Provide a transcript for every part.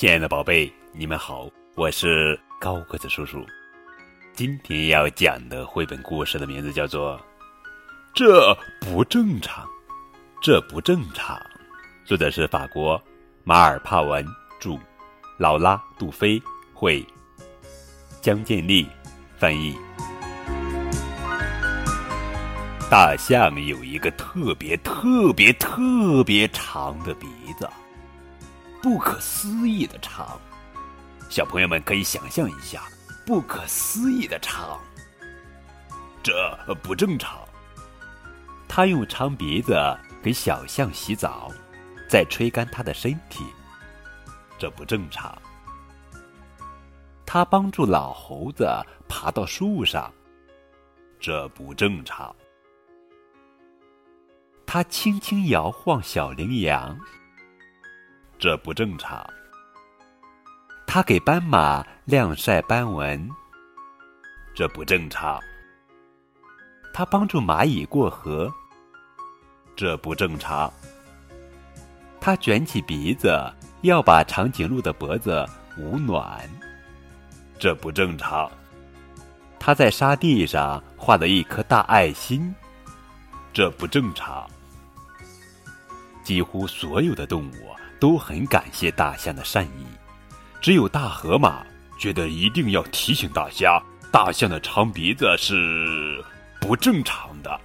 亲爱的宝贝，你们好，我是高个子叔叔。今天要讲的绘本故事的名字叫做《这不正常》，这不正常。作者是法国马尔帕文著，劳拉杜菲绘，江建立翻译。大象有一个特别特别特别长的鼻子，不可思议的长。小朋友们可以想象一下，不可思议的长。这不正常。他用长鼻子给小象洗澡，再吹干它的身体，这不正常。他帮助老猴子爬到树上，这不正常。他轻轻摇晃小羚羊，这不正常。他给斑马晾晒斑纹，这不正常。他帮助蚂蚁过河，这不正常。他卷起鼻子要把长颈鹿的脖子捂暖，这不正常。他在沙地上画了一颗大爱心，这不正常。几乎所有的动物都很感谢大象的善意，只有大河马觉得一定要提醒大家，大象的长鼻子是不正常的。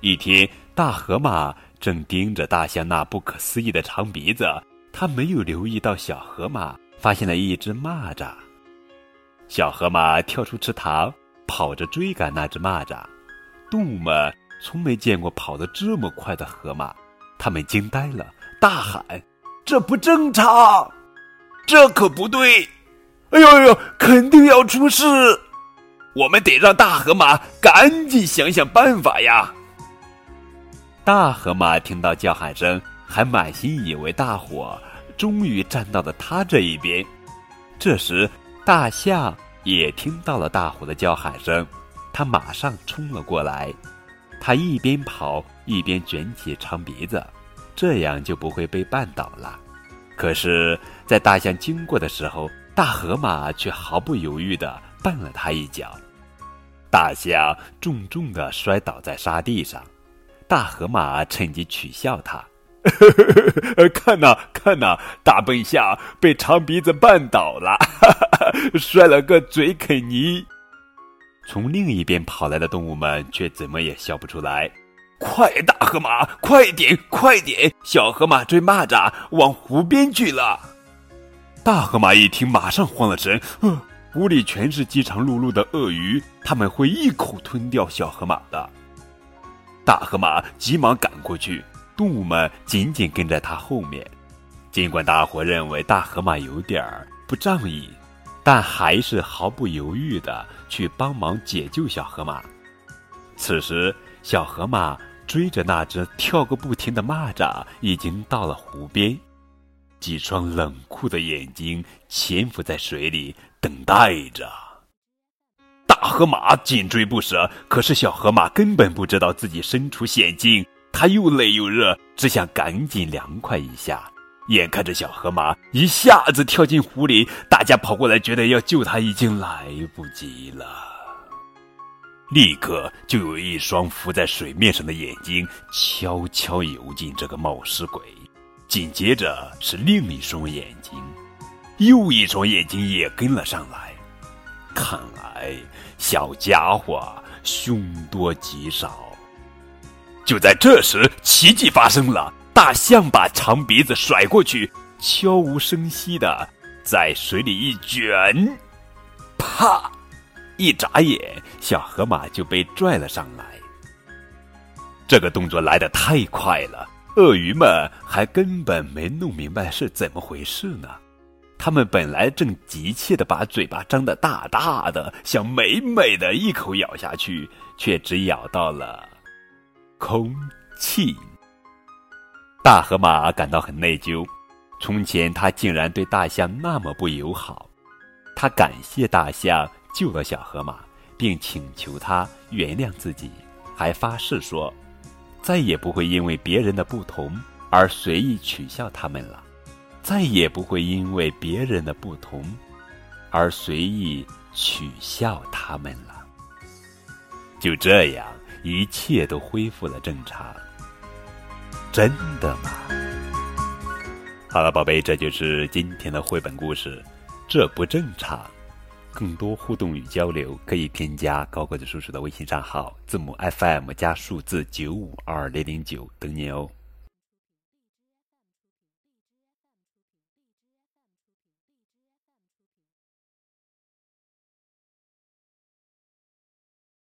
一天，大河马正盯着大象那不可思议的长鼻子，他没有留意到小河马发现了一只蚂蚱。小河马跳出池塘，跑着追赶那只蚂蚱。动物们从没见过跑得这么快的河马。他们惊呆了，大喊：“这不正常，这可不对！哎呦呦，肯定要出事！我们得让大河马赶紧想想办法呀！”大河马听到叫喊声，还满心以为大伙终于站到了他这一边。这时，大象也听到了大伙的叫喊声，他马上冲了过来。他一边跑一边卷起长鼻子，这样就不会被绊倒了。可是，在大象经过的时候，大河马却毫不犹豫地绊了他一脚，大象重重地摔倒在沙地上。大河马趁机取笑他：“ 看呐，看呐，大笨象被长鼻子绊倒了，摔了个嘴啃泥。”从另一边跑来的动物们却怎么也笑不出来。快，大河马，快点，快点！小河马追蚂蚱往湖边去了。大河马一听，马上慌了神。呃，湖里全是饥肠辘辘的鳄鱼，他们会一口吞掉小河马的。大河马急忙赶过去，动物们紧紧跟在他后面。尽管大伙认为大河马有点儿不仗义。但还是毫不犹豫的去帮忙解救小河马。此时，小河马追着那只跳个不停的蚂蚱，已经到了湖边。几双冷酷的眼睛潜伏在水里，等待着。大河马紧追不舍，可是小河马根本不知道自己身处险境，它又累又热，只想赶紧凉快一下。眼看着小河马一下子跳进湖里，大家跑过来，觉得要救他已经来不及了。立刻就有一双浮在水面上的眼睛悄悄游进这个冒失鬼，紧接着是另一双眼睛，又一双眼睛也跟了上来。看来小家伙凶多吉少。就在这时，奇迹发生了。大象把长鼻子甩过去，悄无声息的在水里一卷，啪！一眨眼，小河马就被拽了上来。这个动作来得太快了，鳄鱼们还根本没弄明白是怎么回事呢。他们本来正急切的把嘴巴张得大大的，想美美的一口咬下去，却只咬到了空气。大河马感到很内疚，从前他竟然对大象那么不友好。他感谢大象救了小河马，并请求他原谅自己，还发誓说，再也不会因为别人的不同而随意取笑他们了。再也不会因为别人的不同而随意取笑他们了。就这样，一切都恢复了正常。真的吗？好了，宝贝，这就是今天的绘本故事。这不正常。更多互动与交流，可以添加高个子叔叔的微信账号，字母 FM 加数字九五二零零九，等你哦。